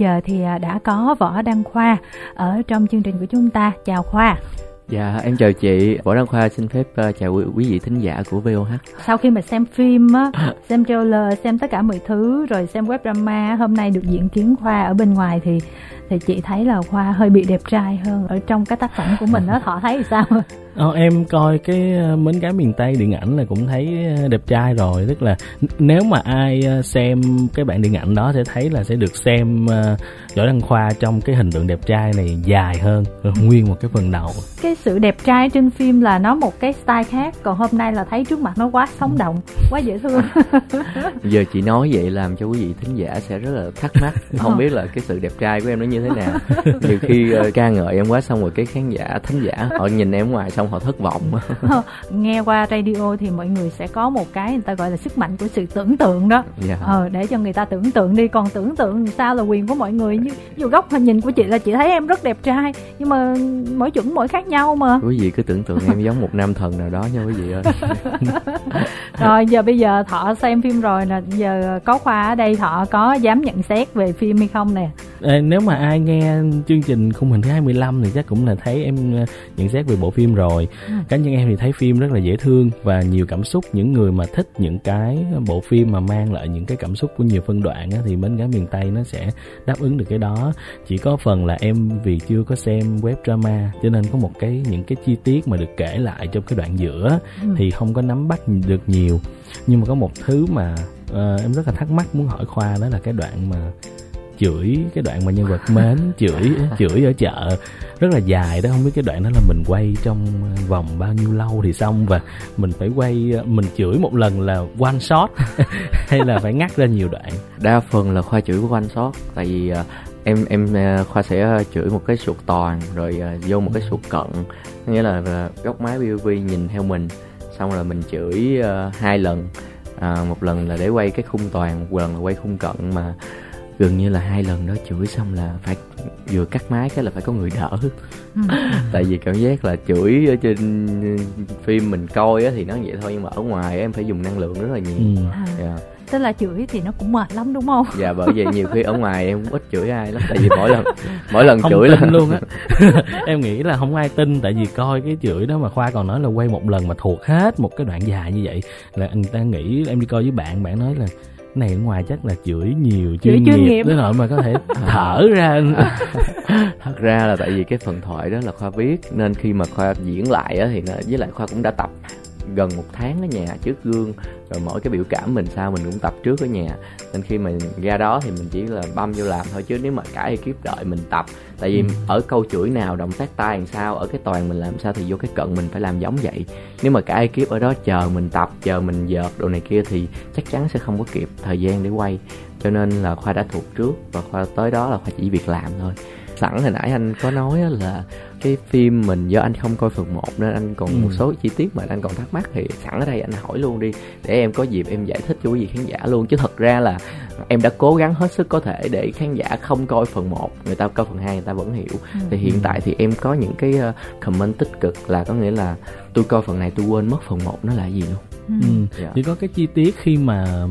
giờ thì à, đã có Võ Đăng Khoa ở trong chương trình của chúng ta. Chào Khoa. Dạ, em chào chị. Võ Đăng Khoa xin phép uh, chào quý, quý vị thính giả của VOH. Sau khi mà xem phim á, xem trailer, xem tất cả mọi thứ rồi xem web drama, hôm nay được diễn kiến Khoa ở bên ngoài thì thì chị thấy là Khoa hơi bị đẹp trai hơn ở trong cái tác phẩm của mình đó, Thọ thấy thì sao? Ờ, em coi cái ờ, mến gái miền Tây điện ảnh là cũng thấy ờ, đẹp trai rồi. Tức là nếu mà ai ờ, xem cái bản điện ảnh đó sẽ thấy là sẽ được xem Võ Đăng Khoa trong cái hình tượng đẹp trai này dài hơn nguyên một cái phần đầu. Cái sự đẹp trai trên phim là nó một cái style khác còn hôm nay là thấy trước mặt nó quá sống động quá dễ thương. Giờ chị nói vậy làm cho quý vị thính giả sẽ rất là thắc mắc không biết là cái sự đẹp trai của em nó như thế nào. Nhiều khi uh, ca ngợi em quá xong rồi cái khán giả thính giả họ nhìn em ngoài xong họ thất vọng. Nghe qua radio thì mọi người sẽ có một cái người ta gọi là sức mạnh của sự tưởng tượng đó. Dạ. ờ để cho người ta tưởng tượng đi còn tưởng tượng sao là quyền của mọi người? Như dù góc hình nhìn của chị là chị thấy em rất đẹp trai nhưng mà mỗi chuẩn mỗi khác nhau mà. Quý vị cứ tưởng tượng em giống một nam thần nào đó nha quý vị ơi. Rồi giờ bây giờ thọ xem phim rồi nè. Giờ có khoa ở đây thọ có dám nhận xét về phim hay không nè Ê, nếu mà ai nghe chương trình khung hình thứ 25 thì chắc cũng là thấy em ờ, nhận xét về bộ phim rồi ừ. cá nhân em thì thấy phim rất là dễ thương và nhiều cảm xúc những người mà thích những cái bộ phim mà mang lại những cái cảm xúc của nhiều phân đoạn á, thì mến gái miền tây nó sẽ đáp ứng được cái đó chỉ có phần là em vì chưa có xem web drama cho nên có một cái những cái chi tiết mà được kể lại trong cái đoạn giữa ừ. thì không có nắm bắt được nhiều nhưng mà có một thứ mà uh, em rất là thắc mắc muốn hỏi khoa đó là cái đoạn mà chửi cái đoạn mà nhân vật mến chửi chửi ở chợ. Rất là dài đó không biết cái đoạn đó là mình quay trong vòng bao nhiêu lâu thì xong và mình phải quay mình chửi một lần là one shot hay là phải ngắt ra nhiều đoạn? Đa phần là khoa chửi của one shot tại vì à, em em à, khoa sẽ chửi một cái sụt toàn rồi à, vô một cái sụt cận. Nghĩa là góc máy POV nhìn theo mình xong rồi mình chửi hai lần. À, một lần là để quay cái khung toàn một lần là quay khung cận mà gần như là hai lần đó chửi xong là phải vừa cắt máy cái là phải có người đỡ ừ. tại vì cảm giác là chửi ở trên phim mình coi á thì nó vậy thôi nhưng mà ở ngoài em phải dùng năng lượng rất là nhiều ừ. yeah. Dạ. tức là chửi thì nó cũng mệt lắm đúng không dạ bởi vậy nhiều khi ở ngoài em cũng ít chửi ai lắm tại vì mỗi lần mỗi lần không chửi tin là... luôn á em nghĩ là không ai tin tại vì coi cái chửi đó mà khoa còn nói là quay một lần mà thuộc hết một cái đoạn dài như vậy là anh ta nghĩ em đi coi với bạn bạn nói là này ở ngoài chắc là chửi nhiều chuyên, chuyên nghiệp, nghiệp. đến nỗi mà có thể thở ra thật ra là tại vì cái phần thoại đó là khoa viết nên khi mà khoa diễn lại á thì nó, với lại khoa cũng đã tập gần một tháng ở nhà trước gương rồi mỗi cái biểu cảm mình sao mình cũng tập trước ở nhà nên khi mình ra đó thì mình chỉ là băm vô làm thôi chứ nếu mà cả ekip đợi mình tập tại vì ừ. ở câu chửi nào động tác tay làm sao ở cái toàn mình làm sao thì vô cái cận mình phải làm giống vậy. Nếu mà cả ekip ở đó chờ mình tập chờ mình dợt đồ này kia thì chắc chắn sẽ không có kịp thời gian để quay. Cho nên là khoa đã thuộc trước và khoa tới đó là khoa chỉ việc làm thôi sẵn hồi nãy anh có nói là cái phim mình do anh không coi phần 1 nên anh còn ừ. một số chi tiết mà anh còn thắc mắc thì sẵn ở đây anh hỏi luôn đi để em có dịp em giải thích cho quý vị khán giả luôn chứ thật ra là em đã cố gắng hết sức có thể để khán giả không coi phần 1 người ta coi phần 2 người ta vẫn hiểu ừ. thì hiện tại thì em có những cái uh, comment tích cực là có nghĩa là tôi coi phần này tôi quên mất phần 1 nó là gì luôn ừ. yeah. Dạ. chỉ có cái chi tiết khi mà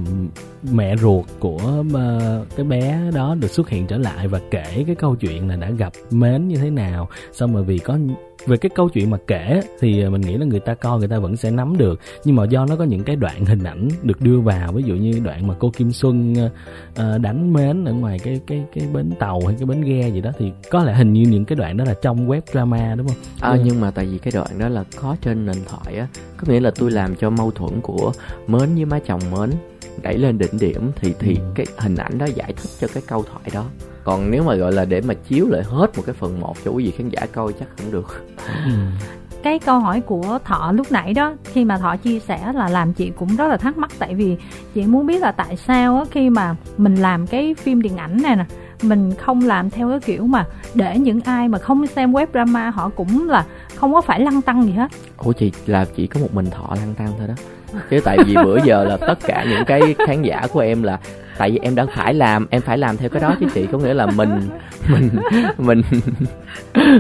mẹ ruột của uh, cái bé đó được xuất hiện trở lại và kể cái câu chuyện là đã gặp mến như thế nào xong rồi vì có về cái câu chuyện mà kể thì mình nghĩ là người ta coi người ta vẫn sẽ nắm được nhưng mà do nó có những cái đoạn hình ảnh được đưa vào ví dụ như đoạn mà cô Kim Xuân uh, đánh mến ở ngoài cái cái cái bến tàu hay cái bến ghe gì đó thì có lẽ hình như những cái đoạn đó là trong web drama đúng không? À, ừ. nhưng mà tại vì cái đoạn đó là có trên nền thoại á có nghĩa là tôi làm cho mâu thuẫn của mến với má chồng mến đẩy lên đỉnh điểm thì thì ừ. cái hình ảnh đó giải thích cho cái câu thoại đó còn nếu mà gọi là để mà chiếu lại hết một cái phần một cho quý vị khán giả coi chắc không được. Ừ. cái câu hỏi của thọ lúc nãy đó khi mà thọ chia sẻ là làm chị cũng rất là thắc mắc tại vì chị muốn biết là tại sao á, khi mà mình làm cái phim điện ảnh này nè mình không làm theo cái kiểu mà để những ai mà không xem web drama họ cũng là không có phải lăng tăng gì hết. Ủa chị là chỉ có một mình thọ lăng tăng thôi đó. Chứ tại vì bữa giờ là tất cả những cái khán giả của em là tại vì em đã phải làm, em phải làm theo cái đó chứ chị. Có nghĩa là mình mình mình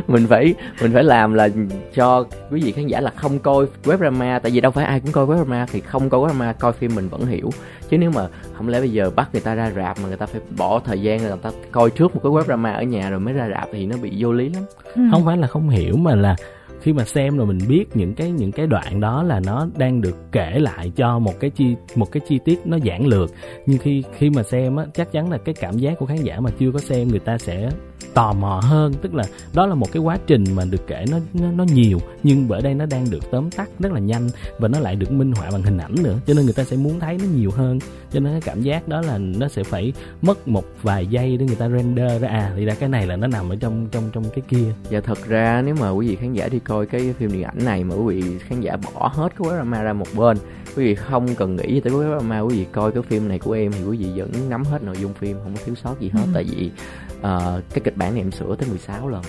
mình phải mình phải làm là cho quý vị khán giả là không coi web drama, tại vì đâu phải ai cũng coi web drama, thì không coi web drama coi phim mình vẫn hiểu chứ nếu mà không lẽ bây giờ bắt người ta ra rạp mà người ta phải bỏ thời gian người ta coi trước một cái web drama ở nhà rồi mới ra rạp thì nó bị vô lý lắm ừ. không phải là không hiểu mà là khi mà xem rồi mình biết những cái những cái đoạn đó là nó đang được kể lại cho một cái chi một cái chi tiết nó giản lược nhưng khi khi mà xem á chắc chắn là cái cảm giác của khán giả mà chưa có xem người ta sẽ tò mò hơn. Tức là đó là một cái quá trình mà được kể nó nó, nó nhiều nhưng bởi đây nó đang được tóm tắt rất là nhanh và nó lại được minh họa bằng hình ảnh nữa. Cho nên người ta sẽ muốn thấy nó nhiều hơn. Cho nên cái cảm giác đó là nó sẽ phải mất một vài giây để người ta render ra. À thì ra cái này là nó nằm ở trong trong trong cái kia. Dạ thật ra nếu mà quý vị khán giả đi coi cái phim điện ảnh này mà quý vị khán giả bỏ hết cái drama ra một bên quý vị không cần nghĩ tới web drama quý vị coi cái phim này của em thì quý vị vẫn nắm hết nội dung phim không có thiếu sót gì hết. Ừ. tại vì uh, cái kịch bản này em sửa tới 16 lần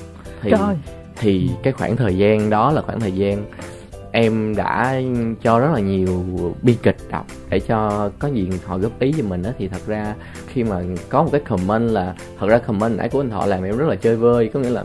thì Trời. thì cái khoảng thời gian đó là khoảng thời gian em đã cho rất là nhiều bi kịch đọc để cho có gì họ góp ý cho mình đó thì thật ra khi mà có một cái comment là, thật ra comment nãy của anh thọ làm em rất là chơi vơi, có nghĩa là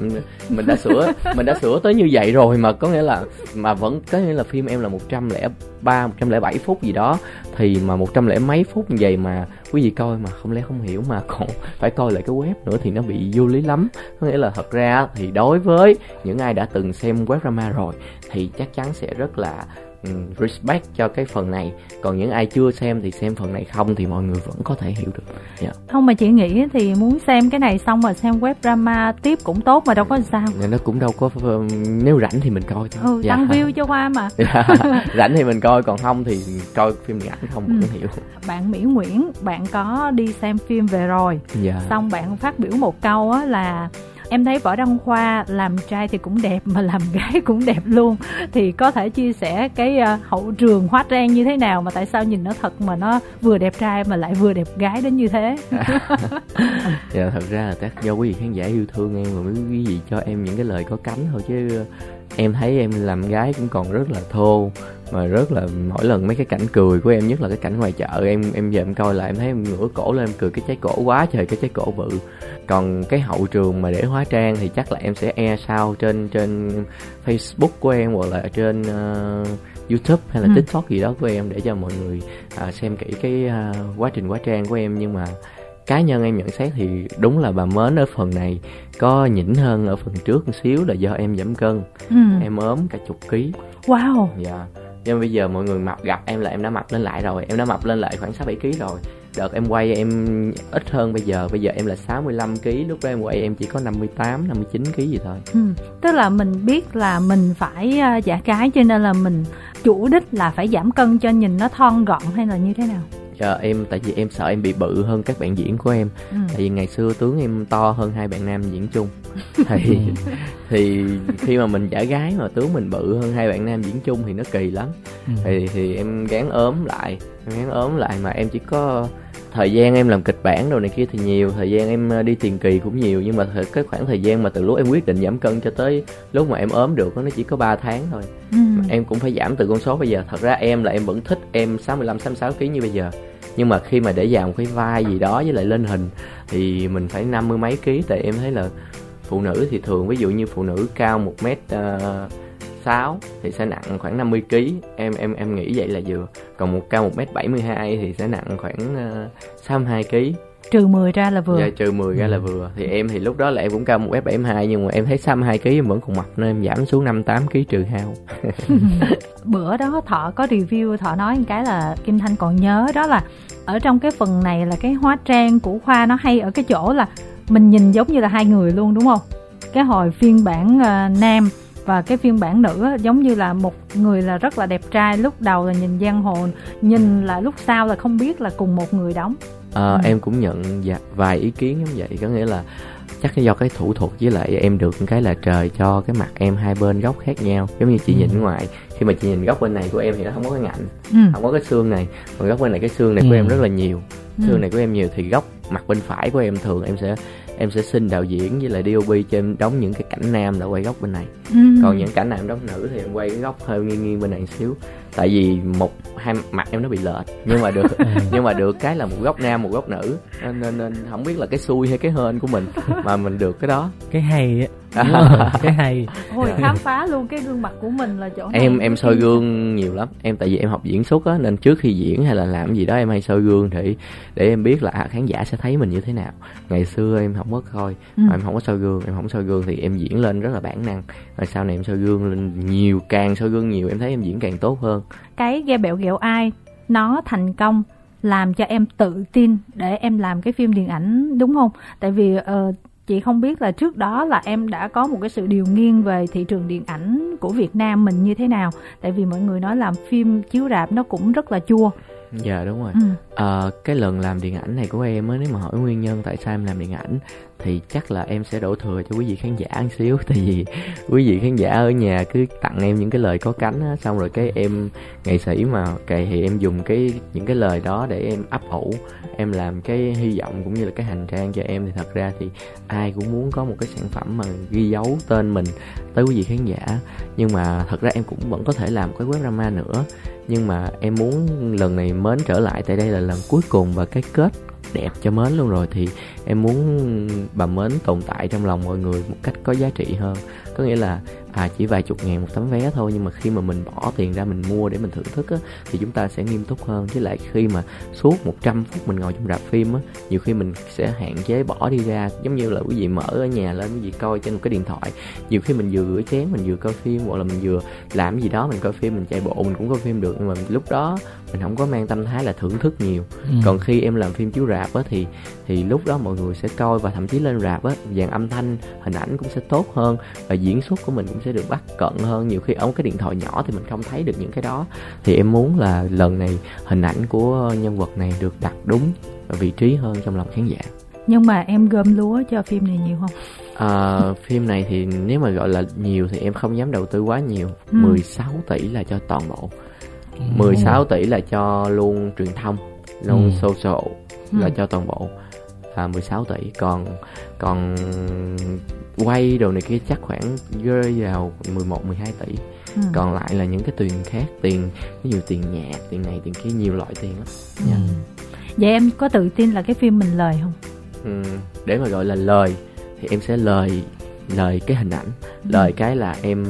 mình đã sửa, mình đã sửa tới như vậy rồi mà có nghĩa là, mà vẫn, có nghĩa là phim em là một trăm lẻ ba, một trăm lẻ bảy phút gì đó, thì mà một trăm lẻ mấy phút như vậy mà quý vị coi mà không lẽ không hiểu mà còn phải coi lại cái web nữa thì nó bị vô lý lắm. Có nghĩa là thật ra thì đối với những ai đã từng xem web drama rồi thì chắc chắn sẽ rất là um, respect cho cái phần này còn những ai chưa xem thì xem phần này không thì mọi người vẫn có thể hiểu được yeah. Dạ. không mà chị nghĩ thì muốn xem cái này xong rồi xem web drama tiếp cũng tốt mà đâu có sao yeah, dạ, nó cũng đâu có nếu rảnh thì mình coi thôi ừ, yeah. Dạ. tăng view cho qua mà yeah. rảnh thì mình coi còn không thì coi phim điện ảnh không ừ. vẫn hiểu bạn Mỹ Nguyễn bạn có đi xem phim về rồi yeah. xong bạn phát biểu một câu á là em thấy võ đăng khoa làm trai thì cũng đẹp mà làm gái cũng đẹp luôn. Thì có thể chia sẻ cái ờ, hậu trường hóa trang như thế nào mà tại sao nhìn nó thật mà nó vừa đẹp trai mà lại vừa đẹp gái đến như thế? Dạ thật ra là chắc do quý vị khán giả yêu thương em và mới quý vị cho em những cái lời có cánh thôi chứ em thấy em làm gái cũng còn rất là thô mà rất là mỗi lần mấy cái cảnh cười của em nhất là cái cảnh ngoài chợ em em giờ em coi lại em thấy em ngửa cổ lên em cười cái trái cổ quá trời cái trái cổ bự còn cái hậu trường mà để hóa trang thì chắc là em sẽ e sao trên trên facebook của em hoặc là trên uh, youtube hay là ừ. tiktok gì đó của em để cho mọi người uh, xem kỹ cái uh, quá trình hóa trang của em nhưng mà cá nhân em nhận xét thì đúng là bà mến ở phần này có nhỉnh hơn ở phần trước một xíu là do em giảm cân. Ừ. em ốm cả chục ký. Wow. Dạ. Nhưng bây giờ mọi người mập gặp em là em đã mập lên lại rồi em đã mập lên lại khoảng sáu bảy ký rồi. Đợt em quay em ít hơn bây giờ bây giờ em là 65 kg lúc đó em quay em chỉ có 58 59 kg gì thôi. Ừ. tức là mình biết là mình phải uh, giả cái cho nên là mình chủ đích là phải giảm cân cho nhìn nó thon gọn hay là như thế nào Dạ em tại vì em sợ em bị bự hơn các bạn diễn của em ừ. tại vì ngày xưa tướng em to hơn hai bạn nam diễn chung thì thì khi mà mình giả gái mà tướng mình bự hơn hai bạn nam diễn chung thì nó kỳ lắm ừ. thì thì em gán ốm lại em gán ốm lại mà em chỉ có thời gian em làm kịch bản đồ này kia thì nhiều thời gian em ờ, đi tiền kỳ cũng nhiều nhưng mà cái khoảng thời gian mà từ lúc em quyết định giảm cân cho tới lúc mà em ốm được nó chỉ có 3 tháng thôi. Ừ. em cũng phải giảm từ con số bây giờ. Thật ra em là em vẫn thích em 65 66 kg như bây giờ. Nhưng mà khi mà để vào một cái vai gì đó với lại lên hình thì mình phải năm mươi mấy ký tại em thấy là phụ nữ thì thường ví dụ như phụ nữ cao một mét uh, 6 thì sẽ nặng khoảng 50 kg em em em nghĩ vậy là vừa. Còn một cao 1m72 thì sẽ nặng khoảng uh, 62 kg trừ 10 ra là vừa. Dạ trừ 10 ra là vừa. Thì em thì lúc đó là em cũng cao một m 72 nhưng mà em thấy 62 kg em vẫn còn mập nên em giảm xuống 58 kg trừ hao. Bữa đó thọ có review thọ nói một cái là kim thanh còn nhớ đó là ở trong cái phần này là cái hóa trang của khoa nó hay ở cái chỗ là mình nhìn giống như là hai người luôn đúng không? Cái hồi phiên bản uh, nam và cái phiên bản nữ giống như là một người là rất là đẹp trai lúc đầu là nhìn giang hồ nhìn là lúc sau là không biết là cùng một người đóng à, ừ. em cũng nhận vài ý kiến giống vậy có nghĩa là chắc do cái thủ thuật với lại em được cái là trời cho cái mặt em hai bên góc khác nhau giống như chị ừ. nhìn ngoài khi mà chị nhìn góc bên này của em thì nó không có cái ngạnh ừ. không có cái xương này còn góc bên này cái xương này ừ. của em rất là nhiều ừ. xương này của em nhiều thì góc mặt bên phải của em thường em sẽ em sẽ xin đạo diễn với lại DOP cho em đóng những cái cảnh nam là quay góc bên này ừ. còn những cảnh em đóng nữ thì em quay cái góc hơi nghiêng nghiêng bên này xíu tại vì một hai mặt em nó bị lệch nhưng mà được nhưng mà được cái là một góc nam một góc nữ. Nên, nên, nên không biết là cái xui hay cái hên của mình mà mình được cái đó. Cái hay á. Cái hay. Ôi khám phá luôn cái gương mặt của mình là chỗ em này. em soi gương nhiều lắm. Em tại vì em học diễn xuất á nên trước khi diễn hay là làm gì đó em hay soi gương để để em biết là à, khán giả sẽ thấy mình như thế nào. Ngày xưa em không có coi Ừ. mà em không có soi gương em không soi gương thì em diễn lên rất là bản năng. Rồi sau này em soi gương lên nhiều càng soi gương nhiều em thấy em diễn càng tốt hơn cái ghe bẹo ghẹo ai nó thành công làm cho em tự tin để em làm cái phim điện ảnh đúng không? Tại vì uh, chị không biết là trước đó là em đã có một cái sự điều nghiêng về thị trường điện ảnh của Việt Nam mình như thế nào. Tại vì mọi người nói làm phim chiếu rạp nó cũng rất là chua dạ đúng rồi. Ừ. Ờ, cái lần làm điện ảnh này của em á nếu mà hỏi nguyên nhân tại sao em làm điện ảnh thì chắc là em sẽ đổ thừa cho quý vị khán giả một xíu. Tại vì quý vị khán giả ở nhà cứ tặng em những cái lời có cánh á xong rồi cái em nghệ sĩ mà cày thì em dùng cái những cái lời đó để em ấp ủ em làm cái hy vọng cũng như là cái hành trang cho em. Thì thật ra thì ai cũng muốn có một cái sản phẩm mà ghi dấu tên mình tới quý vị khán giả. Nhưng mà thật ra em cũng vẫn có thể làm cái web drama nữa nhưng mà em muốn lần này mến trở lại tại đây là lần cuối cùng và cái kết đẹp cho mến luôn rồi. Thì em muốn bà mến tồn tại trong lòng mọi người một cách có giá trị hơn. Có nghĩa là à chỉ vài chục ngàn một tấm vé thôi nhưng mà khi mà mình bỏ tiền ra mình mua để mình thưởng thức á thì chúng ta sẽ nghiêm túc hơn. Với lại khi mà suốt 100 phút mình ngồi trong rạp phim á nhiều khi mình sẽ hạn chế bỏ đi ra. Giống như là quý vị mở ở nhà lên quý vị coi trên một cái điện thoại. Nhiều khi mình vừa rửa chén mình vừa coi phim hoặc là mình vừa làm cái gì đó mình coi phim mình chạy bộ mình cũng coi phim được. Nhưng mà lúc đó mình không có mang tâm thái là thưởng thức nhiều. Ừ. còn khi em làm phim chiếu rạp á thì thì lúc đó mọi người sẽ coi và thậm chí lên rạp á dàn âm thanh hình ảnh cũng sẽ tốt hơn và diễn xuất của mình cũng sẽ được bắt cận hơn. Nhiều khi ở một cái điện thoại nhỏ thì mình không thấy được những cái đó. Thì em muốn là lần này hình ảnh của nhân vật này được đặt đúng vị trí hơn trong lòng khán giả. Nhưng mà em gom lúa cho phim này nhiều không? À, phim này thì nếu mà gọi là nhiều thì em không dám đầu tư quá nhiều. Ừ. 16 tỷ là cho toàn bộ. 16 tỷ là cho luôn truyền thông luôn Ừ. social là Ừ. cho toàn bộ là 16 tỷ. Còn còn quay đồ này kia chắc khoảng rơi vào 11 12 tỷ. Ừ. còn lại là những cái tiền khác tiền ví dụ tiền nhạc tiền này tiền kia nhiều loại tiền lắm. Ừ. vậy em có tự tin là cái phim mình lời không? Ừ, để mà gọi là lời thì em sẽ lời lời cái hình ảnh. Lời cái là em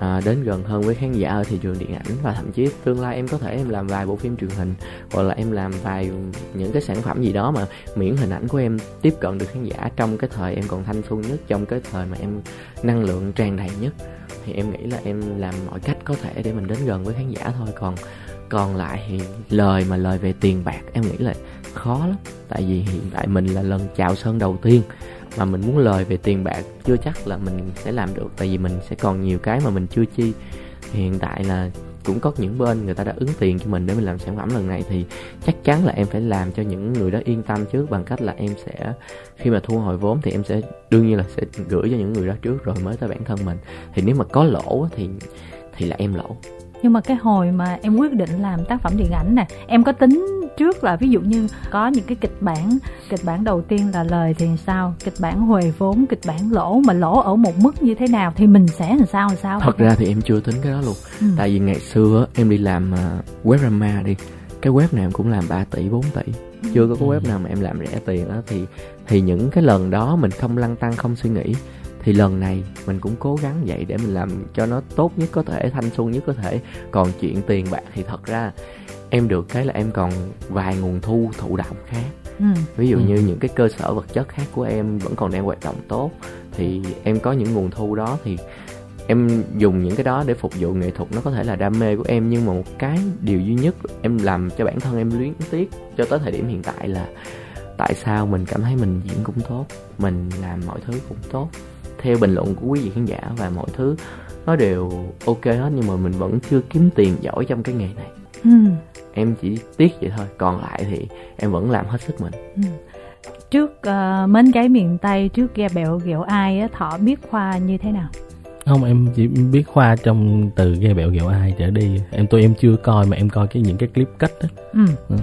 à, đến gần hơn với khán giả ở thị trường điện ảnh và thậm chí tương lai em có thể em làm vài bộ phim truyền hình hoặc là em làm vài những cái sản phẩm gì đó mà miễn hình ảnh của em tiếp cận được khán giả trong cái thời em còn thanh xuân nhất trong cái thời mà em năng lượng tràn đầy nhất. Thì em nghĩ là em làm mọi cách có thể để mình đến gần với khán giả thôi. Còn còn lại thì lời mà lời về tiền bạc em nghĩ là khó lắm. Tại vì hiện tại mình là lần chào sân đầu tiên mà mình muốn lời về tiền bạc, chưa chắc là mình sẽ làm được. Tại vì mình sẽ còn nhiều cái mà mình chưa chi. Thì hiện tại là cũng có những bên người ta đã ứng tiền cho mình để mình làm sản phẩm lần này, thì chắc chắn là em phải làm cho những người đó yên tâm trước bằng cách là em sẽ, khi mà thu hồi vốn thì em sẽ, đương nhiên là sẽ gửi cho những người đó trước rồi mới tới bản thân mình. Thì nếu mà có lỗ thì thì là em lỗ. Nhưng mà cái hồi mà em quyết định làm tác phẩm điện ảnh nè, em có tính trước là ví dụ như có những cái kịch bản kịch bản đầu tiên là lời thì sao kịch bản huề vốn kịch bản lỗ mà lỗ ở một mức như thế nào thì mình sẽ làm sao làm sao? Thật ra thì em chưa tính cái đó luôn. Ừ. tại vì ngày xưa em đi làm uh, web drama đi. Cái web nào em cũng làm 3 tỷ 4 tỷ. Chưa có cái web nào mà em làm rẻ tiền đó thì thì những cái lần đó mình không lăn tăng không suy nghĩ. Thì lần này mình cũng cố gắng vậy để mình làm cho nó tốt nhất có thể thanh xuân nhất có thể. Còn chuyện tiền bạc thì thật ra em được cái là em còn vài nguồn thu thụ động khác Ừ. ví dụ Ừ. như những cái cơ sở vật chất khác của em vẫn còn đang hoạt động tốt thì em có những nguồn thu đó thì em dùng những cái đó để phục vụ nghệ thuật nó có thể là đam mê của em nhưng mà một cái điều duy nhất em làm cho bản thân em luyến tiếc cho tới thời điểm hiện tại là tại sao mình cảm thấy mình diễn cũng tốt mình làm mọi thứ cũng tốt theo bình luận của quý vị khán giả và mọi thứ nó đều ok hết nhưng mà mình vẫn chưa kiếm tiền giỏi trong cái nghề này Ừ. em chỉ tiếc vậy thôi còn lại thì em vẫn làm hết sức mình. Trước uh, mến gái miền tây trước ghe bẹo ghẹo ai á thọ biết khoa như thế nào? Không em chỉ biết khoa trong từ ghe bẹo ghẹo ai trở đi. Em tôi em chưa coi mà em coi cái những cái clip cắt đó ừ.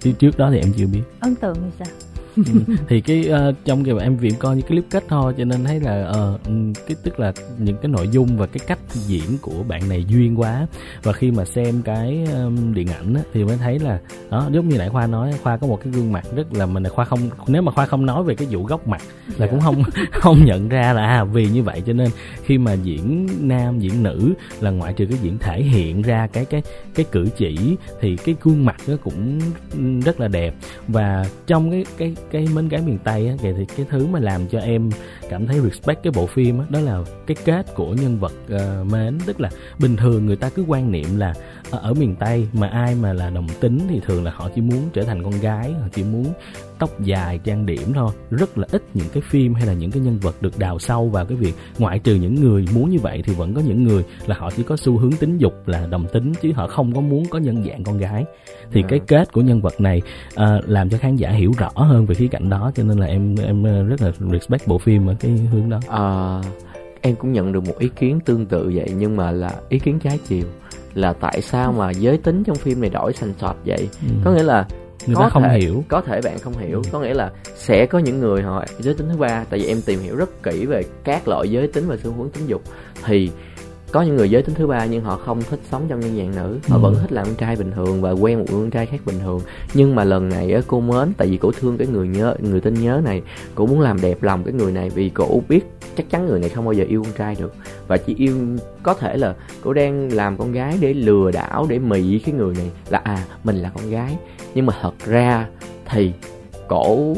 thì trước đó thì em chưa biết. Ấn tượng thì sao ừ. thì cái uh, trong cái em viện coi những cái clip kết thôi cho nên thấy là uh, cái tức là những cái nội dung và cái cách diễn của bạn này duyên quá và khi mà xem cái um, điện ảnh á, thì mới thấy là đó giống như nãy khoa nói khoa có một cái gương mặt rất là mình khoa không nếu mà khoa không nói về cái vụ góc mặt là yeah. cũng dạ. không không nhận ra là à, vì như vậy cho nên khi mà diễn nam diễn nữ là ngoại trừ cái diễn thể hiện ra cái cái cái cử chỉ thì cái gương mặt nó cũng rất là đẹp và trong cái cái cái mến gái miền tây á thì cái thứ mà làm cho em cảm thấy respect cái bộ phim á đó là cái kết của nhân vật uh, mến. Tức là bình thường người ta cứ quan niệm là ở, ở miền tây mà ai mà là đồng tính thì thường là họ chỉ muốn trở thành con gái họ chỉ muốn tóc dài trang điểm thôi. Rất là ít những cái phim hay là những cái nhân vật được đào sâu vào cái việc ngoại trừ những người muốn như vậy thì vẫn có những người là họ chỉ có xu hướng tính dục là đồng tính chứ họ không có muốn có nhân dạng con gái. Thì à. cái kết của nhân vật này uh, làm cho khán giả hiểu rõ hơn về khía cạnh đó cho nên là em em rất là respect bộ phim cái hướng đó. À, em cũng nhận được một ý kiến tương tự vậy nhưng mà là ý kiến trái chiều là tại sao mà giới tính trong phim này đổi thành sọt vậy? Ừ. có nghĩa là người có ta không thể, hiểu. có thể bạn không hiểu ừ. có nghĩa là sẽ có những người họ giới tính thứ ba tại vì em tìm hiểu rất kỹ về các loại giới tính và xu hướng tính dục. Thì có những người giới tính thứ ba nhưng họ không thích sống trong nhân dạng nữ. Họ ừ. vẫn thích làm con trai bình thường và quen một con trai khác bình thường. Nhưng mà lần này á cô mến tại vì cổ thương cái người nhớ người tên nhớ này. Cổ muốn làm đẹp lòng cái người này vì cổ biết chắc chắn người này không bao giờ yêu con trai được. Và chỉ yêu có thể là cổ đang làm con gái để lừa đảo để mị cái người này là à mình là con gái. Nhưng mà thật ra thì cổ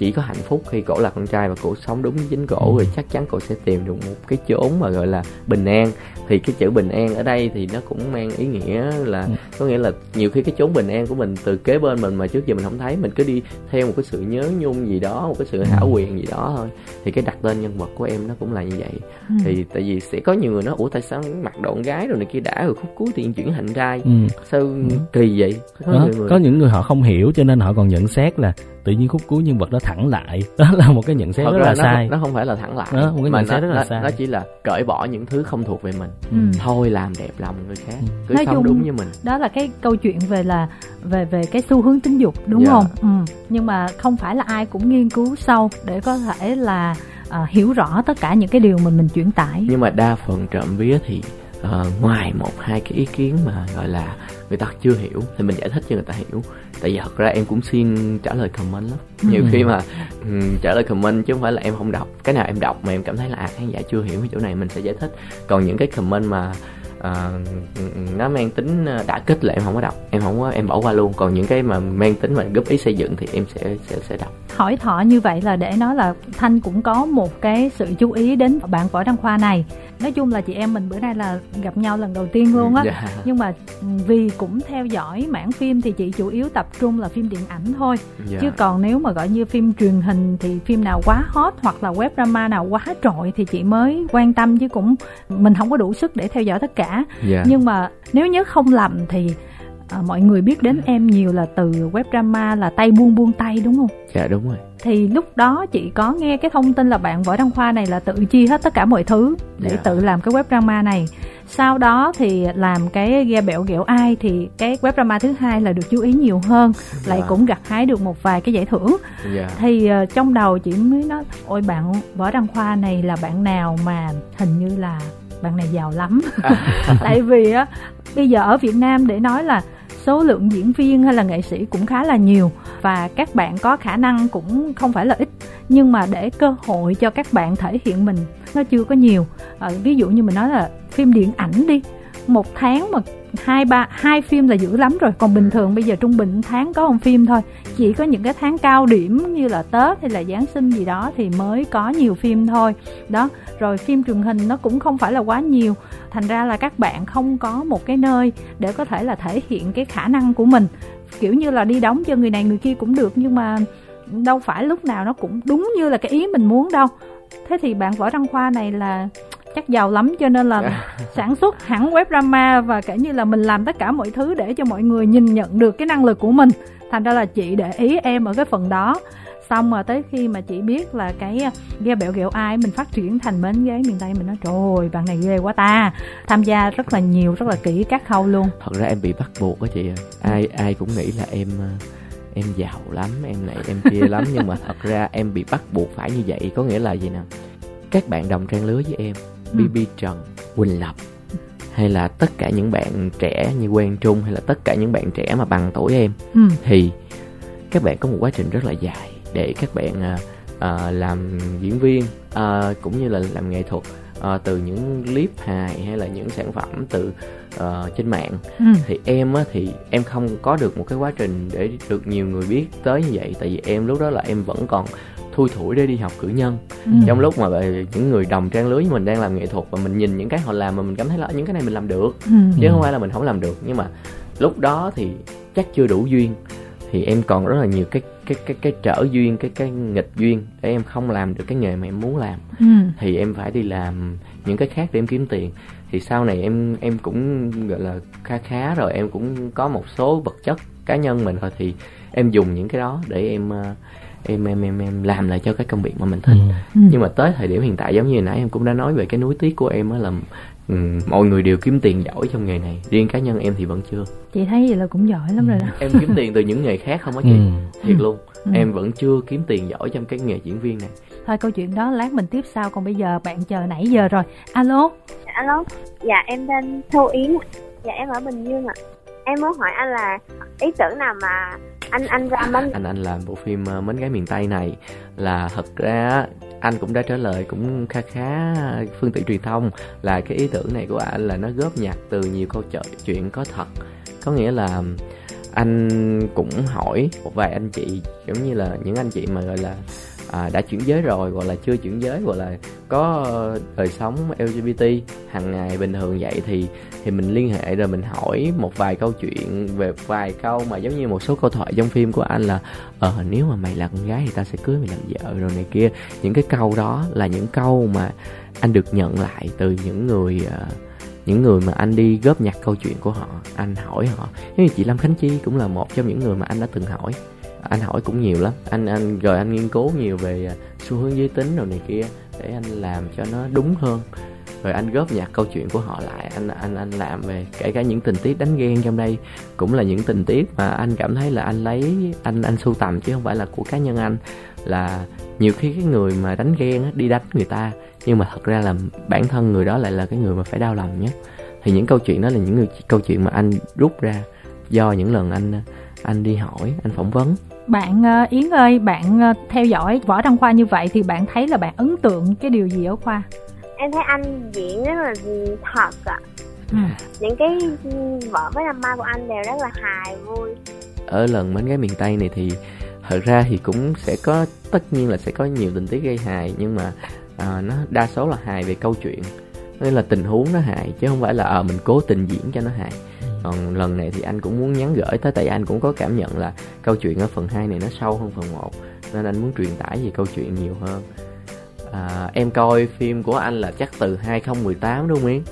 chỉ có hạnh phúc khi cổ là con trai và cổ sống đúng chính cổ ừ. rồi chắc chắn cổ sẽ tìm được một cái chốn mà gọi là bình an thì cái chữ bình an ở đây thì nó cũng mang ý nghĩa là ừ. có nghĩa là nhiều khi cái chốn bình an của mình từ kế bên mình mà trước giờ mình không thấy mình cứ đi theo một cái sự nhớ nhung gì đó một cái sự hảo ừ. quyền gì đó thôi thì cái đặt tên nhân vật của em nó cũng là như vậy ừ. thì tại vì sẽ có nhiều người nói ủa tại sao mặc đoạn gái rồi này kia đã rồi khúc cuối thì chuyển thành trai ừ. sao ừ. kỳ vậy có, đó, người... có những người họ không hiểu cho nên họ còn nhận xét là tự nhiên khúc cuối nhân vật đó thẳng lại đó là một cái nhận xét Thật rất là nó, sai nó không phải là thẳng lại đó, một cái mà nhận xét rất là nó, sai nó chỉ là cởi bỏ những thứ không thuộc về mình ừ. thôi làm đẹp lòng người khác ừ. cứ Nói sống chung, đúng như mình đó là cái câu chuyện về là về về cái xu hướng tính dục đúng yeah. Dạ. không ừ. nhưng mà không phải là ai cũng nghiên cứu sâu để có thể là uh, hiểu rõ tất cả những cái điều mà mình chuyển tải nhưng mà đa phần trộm vía thì uh, ngoài một hai cái ý kiến mà gọi là người ta chưa hiểu thì mình giải thích cho người ta hiểu. Tại vì thật ra em cũng xin trả lời comment lắm. Nhiều ừ. khi mà um, trả lời comment chứ không phải là em không đọc. Cái nào em đọc mà em cảm thấy là à khán giả chưa hiểu cái chỗ này mình sẽ giải thích. Còn những cái comment mà uh, nó mang tính đã kích là em không có đọc em không có em bỏ qua luôn còn những cái mà mang tính mà góp ý xây dựng thì em sẽ sẽ sẽ đọc hỏi thọ như vậy là để nói là thanh cũng có một cái sự chú ý đến bạn võ đăng khoa này nói chung là chị em mình bữa nay là gặp nhau lần đầu tiên luôn á yeah. Dạ. nhưng mà vì cũng theo dõi mảng phim thì chị chủ yếu tập trung là phim điện ảnh thôi yeah. Dạ. chứ còn nếu mà gọi như phim truyền hình thì phim nào quá hot hoặc là web drama nào quá trội thì chị mới quan tâm chứ cũng mình không có đủ sức để theo dõi tất cả yeah. Dạ. nhưng mà nếu nhớ không lầm thì à, mọi người biết đến em nhiều là từ web drama là tay buông buông tay đúng không dạ đúng rồi thì lúc đó chị có nghe cái thông tin là bạn võ đăng khoa này là tự chi hết tất cả mọi thứ để yeah. tự làm cái web drama này sau đó thì làm cái ghe bẹo ghẹo ai thì cái web drama thứ hai là được chú ý nhiều hơn yeah. lại cũng gặt hái được một vài cái giải thưởng yeah. thì uh, trong đầu chị mới nói ôi bạn võ đăng khoa này là bạn nào mà hình như là bạn này giàu lắm. Tại vì á bây giờ ở việt nam để nói là số lượng diễn viên hay là nghệ sĩ cũng khá là nhiều và các bạn có khả năng cũng không phải là ít nhưng mà để cơ hội cho các bạn thể hiện mình nó chưa có nhiều. À, ví dụ như mình nói là phim điện ảnh đi một tháng mà hai ba hai phim là dữ lắm rồi. Còn bình thường bây giờ trung bình tháng có một phim thôi. Chỉ có những cái tháng cao điểm như là tết hay là giáng sinh gì đó thì mới có nhiều phim thôi. Đó rồi phim truyền hình nó cũng không phải là quá nhiều. Thành ra là các bạn không có một cái nơi để có thể là thể hiện cái khả năng của mình. Kiểu như là đi đóng cho người này người kia cũng được nhưng mà đâu phải lúc nào nó cũng đúng như là cái ý mình muốn đâu. Thế thì bạn võ đăng khoa này là chắc giàu lắm cho nên là dạ. sản xuất hẳn web drama và kể như là mình làm tất cả mọi thứ để cho mọi người nhìn nhận được cái năng lực của mình. Thành ra là chị để ý em ở cái phần đó. Xong rồi tới khi mà chị biết là cái ghe bẹo ghẹo ai mình phát triển thành mến ghế miền tây mình nói trời bạn này ghê quá ta. Tham gia rất là nhiều rất là kỹ các khâu luôn. Thật ra em bị bắt buộc á chị ai ai cũng nghĩ là em em giàu lắm em này em kia lắm nhưng mà thật ra em bị bắt buộc phải như vậy. Có nghĩa là gì nè? Các bạn đồng trang lứa với em. Bb trần quỳnh lập. Hay là tất cả những bạn trẻ như quen trung hay là tất cả những bạn trẻ mà bằng tuổi em ừ. thì các bạn có một quá trình rất là dài để các bạn à, làm diễn viên à, cũng như là làm nghệ thuật à, từ những clip hài hay là những sản phẩm từ à, trên mạng. Ừ. Thì em á thì em không có được một cái quá trình để được nhiều người biết tới như vậy. Tại vì em lúc đó là em vẫn còn thui thủi để đi học cử nhân. Ừ. trong lúc mà những người đồng trang lứa với mình đang làm nghệ thuật và mình nhìn những cái họ làm mà mình cảm thấy là "Ờ, những cái này mình làm được. Ừ. chứ không phải là mình không làm được. Nhưng mà lúc đó thì chắc chưa đủ duyên. Thì em còn rất là nhiều cái cái cái cái trở duyên cái cái nghịch duyên để em không làm được cái nghề mà em muốn làm. Ừ. thì em phải đi làm những cái khác để em kiếm tiền. Thì sau này em em cũng gọi là khá khá rồi em cũng có một số vật chất cá nhân mình rồi thì em dùng những cái đó để em ờ, em em em em làm lại cho cái công việc mà mình thích Ừ. Ừ. nhưng mà tới thời điểm hiện tại giống như hồi nãy em cũng đã nói về cái núi tiếc của em á là ừm, mọi người đều kiếm tiền giỏi trong nghề này riêng cá nhân em thì vẫn chưa chị thấy vậy là cũng giỏi lắm rồi đó em kiếm tiền từ những nghề khác không á chị Ừ. thiệt luôn Ừ. em vẫn chưa kiếm tiền giỏi trong cái nghề diễn viên này thôi câu chuyện đó lát mình tiếp sau còn bây giờ bạn chờ nãy giờ rồi alo Alo, dạ em tên Thu Yến. Dạ em ở Bình Dương ạ. Em muốn hỏi anh là ý tưởng nào mà anh anh ra bánh anh anh làm bộ phim ờ, mến gái miền tây này. Là thật ra anh cũng đã trả lời cũng khá khá phương tiện truyền thông là cái ý tưởng này của anh là nó góp nhặt từ nhiều câu chuyện có thật. Có nghĩa là anh cũng hỏi một vài anh chị, giống như là những anh chị mà, gọi là à, đã chuyển giới rồi hoặc là chưa chuyển giới hoặc là có đời sống LGBT hàng ngày bình thường vậy thì thì mình liên hệ rồi mình hỏi một vài câu chuyện về vài câu mà giống như một số câu thoại trong phim của anh là ờ nếu mà mày là con gái thì tao sẽ cưới mày làm vợ rồi này kia. Những cái câu đó là những câu mà anh được nhận lại từ những người ờ, những người mà anh đi góp nhặt câu chuyện của họ anh hỏi họ. Giống như chị Lâm Khánh Chi cũng là một trong những người mà anh đã từng hỏi anh hỏi cũng nhiều lắm. Anh anh rồi anh nghiên cứu nhiều về à, xu hướng giới tính rồi này kia để anh làm cho nó đúng hơn. Rồi anh góp nhặt câu chuyện của họ lại. Anh anh anh làm về kể cả những tình tiết đánh ghen trong đây cũng là những tình tiết mà anh cảm thấy là anh lấy anh anh sưu tầm chứ không phải là của cá nhân anh. Là nhiều khi cái người mà đánh ghen đi đánh người ta nhưng mà thật ra là bản thân người đó lại là cái người mà phải đau lòng nhất thì những câu chuyện đó là những người, câu chuyện mà anh rút ra do những lần anh anh đi hỏi anh phỏng vấn bạn ờ, yến ơi bạn ờ, theo dõi võ đăng khoa như vậy thì bạn thấy là bạn ấn tượng cái điều gì ở khoa em thấy anh diễn rất là thật ạ. ừ. Những cái vợ với năm mai của anh đều rất là hài vui. ở lần mến gái miền tây này thì thật ra thì cũng sẽ có tất nhiên là sẽ có nhiều tình tiết gây hài nhưng mà à, nó đa số là hài về câu chuyện nên là tình huống nó hài chứ không phải là ờ mình cố tình diễn cho nó hài còn lần này thì anh cũng muốn nhắn gửi tới tại anh cũng có cảm nhận là câu chuyện ở phần 2 này nó sâu hơn phần 1 nên anh muốn truyền tải về câu chuyện nhiều hơn à, em coi phim của anh là chắc từ 2018 đúng không Yến?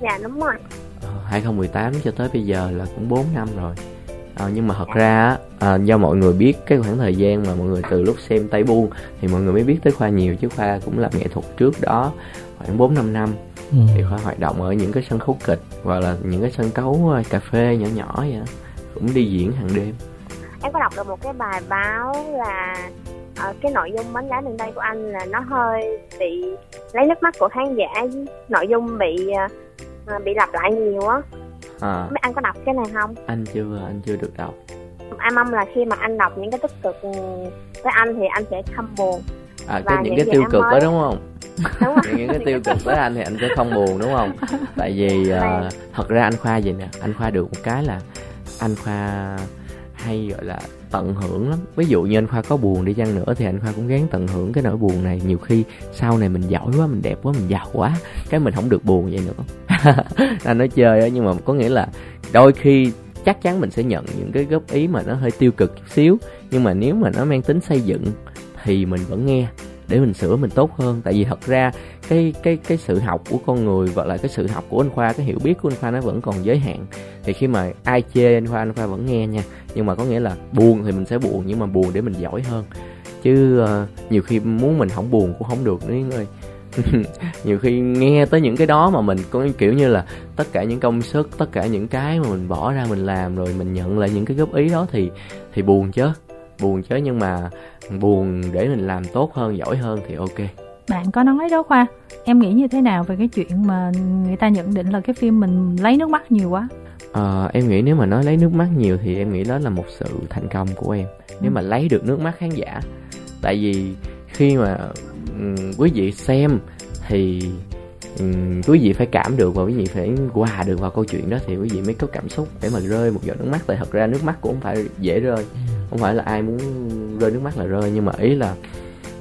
Dạ đúng rồi. Ờ, 2018 cho tới bây giờ là cũng 4 năm rồi Ờ, nhưng mà thật ra á, à, do mọi người biết cái khoảng thời gian mà mọi người từ lúc xem tay buông thì mọi người mới biết tới khoa nhiều chứ khoa cũng làm nghệ thuật trước đó khoảng 4 5 năm Ừ. thì khoa hoạt động ở những cái sân khấu kịch hoặc là những cái sân khấu ờ, cà phê nhỏ nhỏ vậy cũng đi diễn hàng đêm. Em có đọc được một cái bài báo là ờ, cái nội dung bánh gái miền Tây của anh là nó hơi bị lấy nước mắt của khán giả nội dung bị ờ, bị lặp lại nhiều á. À, mấy anh có đọc cái này không? Anh chưa anh chưa được đọc. Em mong là khi mà anh đọc những cái tích cực ừ, với anh thì anh sẽ không buồn à, Và cái những những cái tiêu cực đó mới. đúng không đúng không những cái tiêu cực với anh thì anh sẽ không buồn đúng không? Tại vì Vâng. thật ra anh khoa gì nè? Anh khoa được một cái là anh khoa hay gọi là tận hưởng lắm. Ví dụ như anh khoa có buồn đi chăng nữa thì anh khoa cũng gắng tận hưởng cái nỗi buồn này. Nhiều khi sau này mình giỏi quá mình đẹp quá mình giàu quá cái mình không được buồn vậy nữa. Anh nói chơi á nhưng mà có nghĩa là đôi khi chắc chắn mình sẽ nhận những cái góp ý mà nó hơi tiêu cực chút xíu. Nhưng mà nếu mà nó mang tính xây dựng thì mình vẫn nghe để mình sửa mình tốt hơn. Tại vì thật ra cái cái cái sự học của con người và lại cái sự học của anh khoa cái hiểu biết của anh khoa nó vẫn còn giới hạn. Thì khi mà ai chê anh khoa anh khoa vẫn nghe nha. Nhưng mà có nghĩa là buồn thì mình sẽ buồn nhưng mà buồn để mình giỏi hơn. Chứ uh, nhiều khi muốn mình không buồn cũng không được nữa Yến ơi. Nhiều khi nghe tới những cái đó mà mình có kiểu như là tất cả những công sức tất cả những cái mà mình bỏ ra mình làm rồi mình nhận lại những cái góp ý đó thì thì buồn chứ buồn chứ nhưng mà buồn để mình làm tốt hơn giỏi hơn thì ok. Bạn có nói đó khoa. Em nghĩ như thế nào về cái chuyện mà người ta nhận định là cái phim mình lấy nước mắt nhiều quá? À, em nghĩ nếu mà nói lấy nước mắt nhiều thì em nghĩ đó là một sự thành công của em. Nếu ừ. mà lấy được nước mắt khán giả tại vì khi mà um, quý vị xem thì um, quý vị phải cảm được và quý vị phải hòa được vào câu chuyện đó thì quý vị mới có cảm xúc để mà rơi một giọt nước mắt tại thật ra nước mắt cũng không phải dễ rơi không phải là ai muốn rơi nước mắt là rơi nhưng mà ý là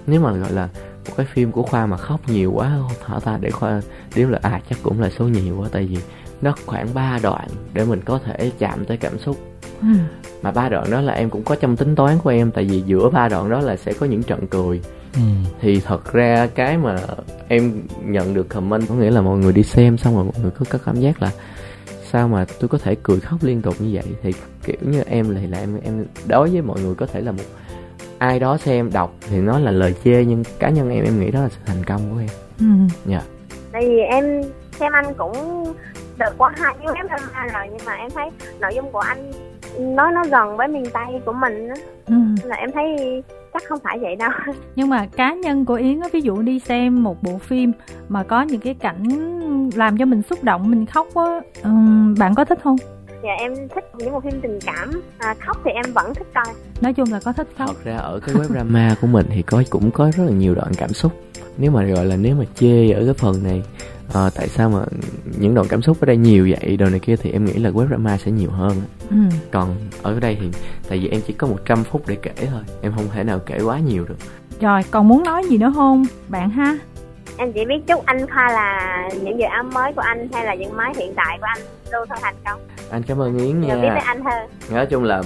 nếu mà gọi là một cái phim của khoa mà khóc nhiều quá hả ta để khoa nếu là à chắc cũng là số nhiều quá tại vì nó khoảng 3 đoạn để mình có thể chạm tới cảm xúc. Ừ mà ba đoạn đó là em cũng có trong tính toán của em tại vì giữa ba đoạn đó là sẽ có những trận cười. Ừ. thì thật ra cái mà em nhận được comment có nghĩa là mọi người đi xem xong rồi mọi người có, có cảm giác là sao mà tôi có thể cười khóc liên tục như vậy? Thì kiểu như em thì là em em đối với mọi người có thể là một ai đó xem đọc thì nó là lời chê nhưng cá nhân em em nghĩ đó là sự thành công của em. Ừ. Dạ. Tại vì em xem anh cũng được qua hai cái web drama rồi nhưng mà em thấy nội dung của anh nói nó gần với miền tây của mình á. Ừ. là em thấy chắc không phải vậy đâu. Nhưng mà cá nhân của yến á ví dụ đi xem một bộ phim mà có những cái cảnh làm cho mình xúc động mình khóc á um, bạn có thích không? Dạ em thích những bộ phim tình cảm. À, khóc thì em vẫn thích coi. Nói chung là có thích khóc. Thật ra ở cái web drama của mình thì có cũng có rất là nhiều đoạn cảm xúc. Nếu mà gọi là nếu mà chê ở cái phần này à, tại sao mà những đoạn cảm xúc ở đây nhiều vậy? Đồ này kia thì em nghĩ là web drama sẽ nhiều hơn ừ. còn ở đây thì tại vì em chỉ có 100 phút để kể thôi em không thể nào kể quá nhiều được. Rồi còn muốn nói gì nữa không bạn ha? Em chỉ biết chúc anh khoa là những dự án mới của anh hay là những máy hiện tại của anh luôn thôi thành công. Anh cảm ơn yến nha. biết tới anh hơn. Nói chung là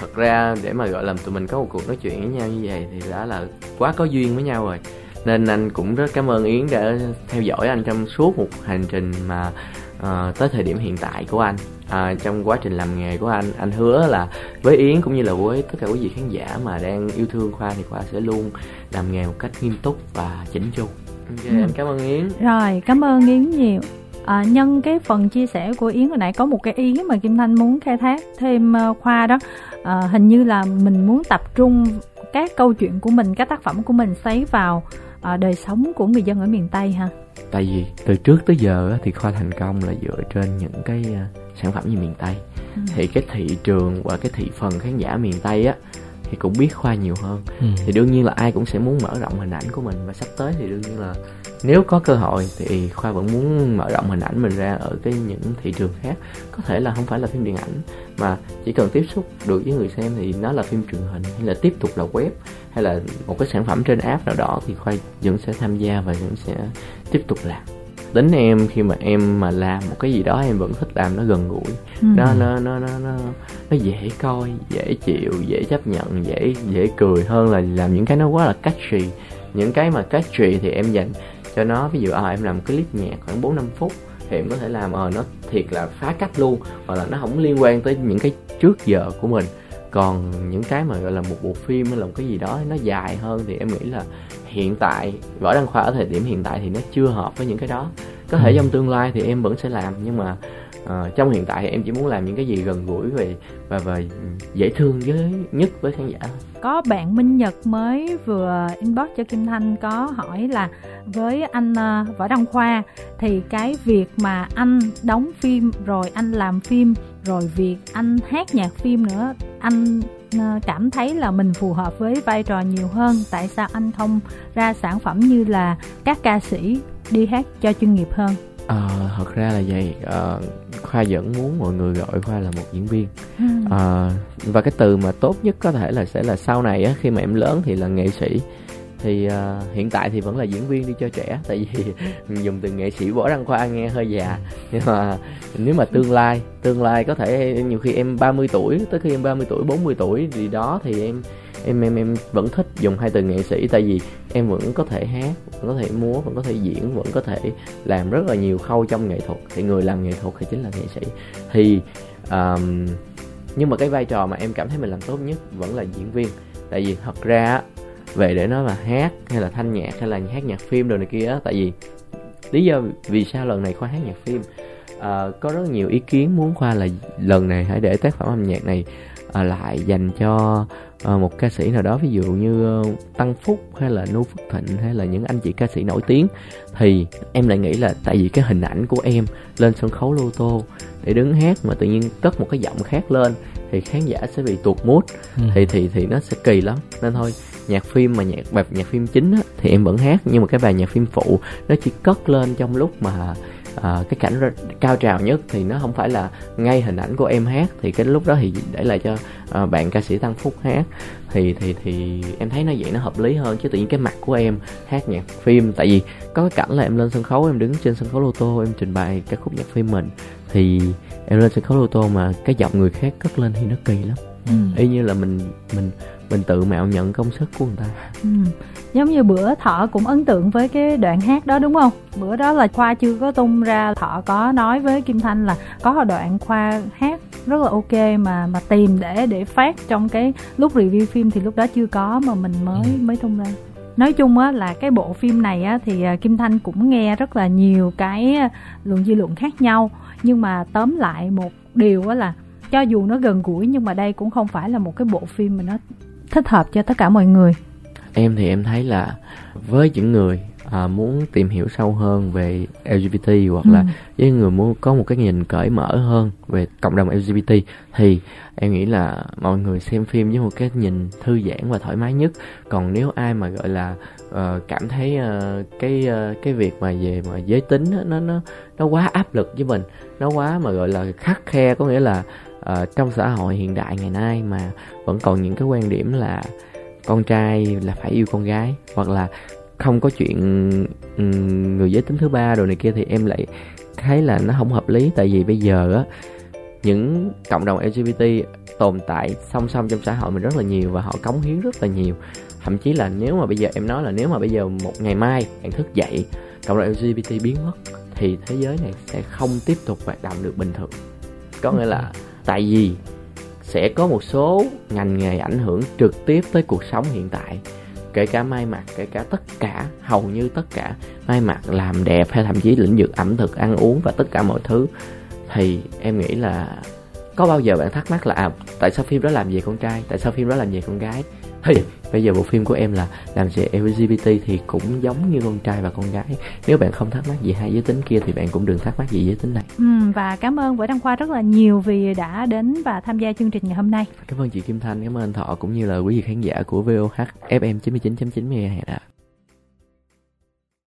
thật ra để mà gọi là tụi mình có một cuộc nói chuyện với nhau như vậy thì đã là quá có duyên với nhau rồi nên anh cũng rất cảm ơn yến đã theo dõi anh trong suốt một hành trình mà uh, tới thời điểm hiện tại của anh. À, trong quá trình làm nghề của anh anh hứa là với yến cũng như là với tất cả quý vị khán giả mà đang yêu thương khoa thì khoa sẽ luôn làm nghề một cách nghiêm túc và chỉnh chu. Ok ừ. anh cảm ơn yến. Rồi cảm ơn yến nhiều. À, nhân cái phần chia sẻ của yến hồi nãy có một cái ý mà kim thanh muốn khai thác thêm uh, khoa đó. À, hình như là mình muốn tập trung các câu chuyện của mình các tác phẩm của mình xoáy vào uh, đời sống của người dân ở miền tây ha tại vì từ trước tới giờ thì khoa thành công là dựa trên những cái uh, sản phẩm như miền tây ừ. thì cái thị trường và cái thị phần khán giả miền tây á thì cũng biết khoa nhiều hơn. Ừ. thì đương nhiên là ai cũng sẽ muốn mở rộng hình ảnh của mình và sắp tới thì đương nhiên là nếu có cơ hội thì khoa vẫn muốn mở rộng hình ảnh mình ra ở cái những thị trường khác. Có thể là không phải là phim điện ảnh mà chỉ cần tiếp xúc được với người xem thì nó là phim truyền hình hay là tiếp tục là web hay là một cái sản phẩm trên app nào đó thì khoa vẫn sẽ tham gia và vẫn sẽ tiếp tục làm tính em khi mà em mà làm một cái gì đó em vẫn thích làm nó gần gũi. Ừ. nó, nó nó nó nó nó dễ coi dễ chịu dễ chấp nhận dễ dễ cười hơn là làm những cái nó quá là catchy. Những cái mà catchy thì em dành cho nó. Ví dụ à, em làm cái clip nhạc khoảng 4 năm phút thì em có thể làm ờ à, nó thiệt là phá cách luôn hoặc là nó không liên quan tới những cái trước giờ của mình. Còn những cái mà gọi là một bộ phim hay là một cái gì đó nó dài hơn thì em nghĩ là hiện tại võ đăng khoa ở thời điểm hiện tại thì nó chưa hợp với những cái đó có thể ừ. trong tương lai thì em vẫn sẽ làm nhưng mà uh, trong hiện tại thì em chỉ muốn làm những cái gì gần gũi về và và dễ thương với nhất với khán giả có bạn Minh Nhật mới vừa inbox cho Kim Thanh có hỏi là với anh uh, Võ Đăng Khoa thì cái việc mà anh đóng phim rồi anh làm phim rồi việc anh hát nhạc phim nữa anh cảm thấy là mình phù hợp với vai trò nhiều hơn. Tại sao anh không ra sản phẩm như là các ca sĩ đi hát cho chuyên nghiệp hơn? À, thật ra là vậy. À, khoa vẫn muốn mọi người gọi khoa là một diễn viên. À, và cái từ mà tốt nhất có thể là sẽ là sau này á khi mà em lớn thì là nghệ sĩ thì uh, hiện tại thì vẫn là diễn viên đi cho trẻ tại vì dùng từ nghệ sĩ võ đăng khoa nghe hơi già. Nhưng mà nếu mà tương lai tương lai có thể nhiều khi em 30 tuổi tới khi em 30 tuổi 40 tuổi gì đó thì em em em em vẫn thích dùng hai từ nghệ sĩ tại vì em vẫn có thể hát vẫn có thể múa vẫn có thể diễn vẫn có thể làm rất là nhiều khâu trong nghệ thuật. Thì người làm nghệ thuật thì chính là nghệ sĩ. Thì um, nhưng mà cái vai trò mà em cảm thấy mình làm tốt nhất vẫn là diễn viên. Tại vì thật ra về để nói là hát hay là thanh nhạc hay là hát nhạc phim đồ này kia á. Tại vì lý do vì sao lần này khoa hát nhạc phim? À, có rất nhiều ý kiến muốn khoa là lần này hãy để tác phẩm âm nhạc này à, lại dành cho à, một ca sĩ nào đó. Ví dụ như Tăng Phúc hay là Nu Phước Thịnh hay là những anh chị ca sĩ nổi tiếng. Thì em lại nghĩ là tại vì cái hình ảnh của em lên sân khấu lô tô để đứng hát mà tự nhiên cất một cái giọng khác lên thì khán giả sẽ bị tuột mút ừ. thì thì thì nó sẽ kỳ lắm. Nên thôi nhạc phim mà nhạc bài nhạc phim chính á, thì em vẫn hát nhưng mà cái bài nhạc phim phụ nó chỉ cất lên trong lúc mà à, cái cảnh cao trào nhất thì nó không phải là ngay hình ảnh của em hát thì cái lúc đó thì để lại cho à, bạn ca sĩ Tăng Phúc hát. Thì thì thì em thấy nó vậy nó hợp lý hơn chứ tự nhiên cái mặt của em hát nhạc phim tại vì có cái cảnh là em lên sân khấu em đứng trên sân khấu lô tô em trình bày ca khúc nhạc phim mình. Thì em lên sân khấu lô tô mà cái giọng người khác cất lên thì nó kỳ lắm. Ừ. y như là mình mình mình tự mạo nhận công sức của người ta ừ. giống như bữa thọ cũng ấn tượng với cái đoạn hát đó đúng không bữa đó là khoa chưa có tung ra thọ có nói với kim thanh là có đoạn khoa hát rất là ok mà mà tìm để để phát trong cái lúc review phim thì lúc đó chưa có mà mình mới ừ. mới tung ra nói chung á là cái bộ phim này á thì à, kim thanh cũng nghe rất là nhiều cái à, luận dư luận khác nhau nhưng mà tóm lại một điều á là cho dù nó gần gũi nhưng mà đây cũng không phải là một cái bộ phim mà nó thích hợp cho tất cả mọi người em thì em thấy là với những người à, muốn tìm hiểu sâu hơn về LGBT hoặc ừ. là với người muốn có một cái nhìn cởi mở hơn về cộng đồng LGBT thì em nghĩ là mọi người xem phim với một cái nhìn thư giãn và thoải mái nhất còn nếu ai mà gọi là uh, cảm thấy uh, cái uh, cái việc mà về mà giới tính đó, nó nó nó quá áp lực với mình nó quá mà gọi là khắc khe có nghĩa là uh, trong xã hội hiện đại ngày nay mà vẫn còn những cái quan điểm là con trai là phải yêu con gái hoặc là không có chuyện người giới tính thứ ba rồi này kia thì em lại thấy là nó không hợp lý. Tại vì bây giờ á những cộng đồng LGBT tồn tại song song trong xã hội mình rất là nhiều và họ cống hiến rất là nhiều. Thậm chí là nếu mà bây giờ em nói là nếu mà bây giờ một ngày mai bạn thức dậy cộng đồng LGBT biến mất thì thế giới này sẽ không tiếp tục hoạt động được bình thường. Có nghĩa là tại vì sẽ có một số ngành nghề ảnh hưởng trực tiếp tới cuộc sống hiện tại, kể cả may mặc, kể cả tất cả, hầu như tất cả may mặc làm đẹp hay thậm chí lĩnh vực ẩm thực, ăn uống và tất cả mọi thứ. Thì em nghĩ là có bao giờ bạn thắc mắc là à tại sao phim đó làm về con trai, tại sao phim đó làm về con gái? Thì bây giờ bộ phim của em là làm về LGBT thì cũng giống như con trai và con gái. Nếu bạn không thắc mắc gì hai giới tính kia thì bạn cũng đừng thắc mắc gì giới tính này. Ừ, và cảm ơn Võ Đăng Khoa rất là nhiều vì đã đến và tham gia chương trình ngày hôm nay. Cảm ơn chị Kim Thanh cảm ơn anh Thọ cũng như là quý vị khán giả của VOH FM 99.9 MHz ạ